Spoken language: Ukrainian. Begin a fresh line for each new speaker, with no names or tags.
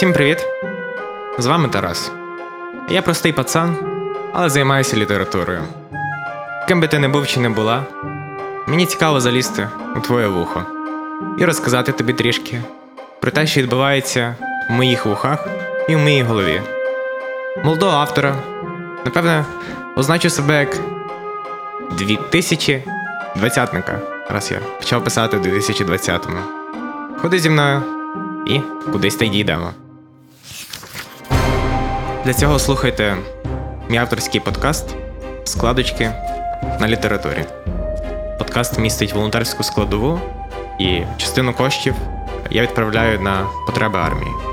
Всім привіт! З вами Тарас. Я простий пацан, але займаюся літературою. Ким би ти не був чи не була, мені цікаво залізти у твоє вухо і розказати тобі трішки про те, що відбувається в моїх вухах і в моїй голові. Молодого автора, напевне, означу себе як 2020-ника, раз я почав писати у 2020-му. Ходи зі мною і кудись та й дійдемо. Для цього слухайте мій авторський подкаст Складочки на літературі. Подкаст містить волонтерську складову, і частину коштів я відправляю на потреби армії.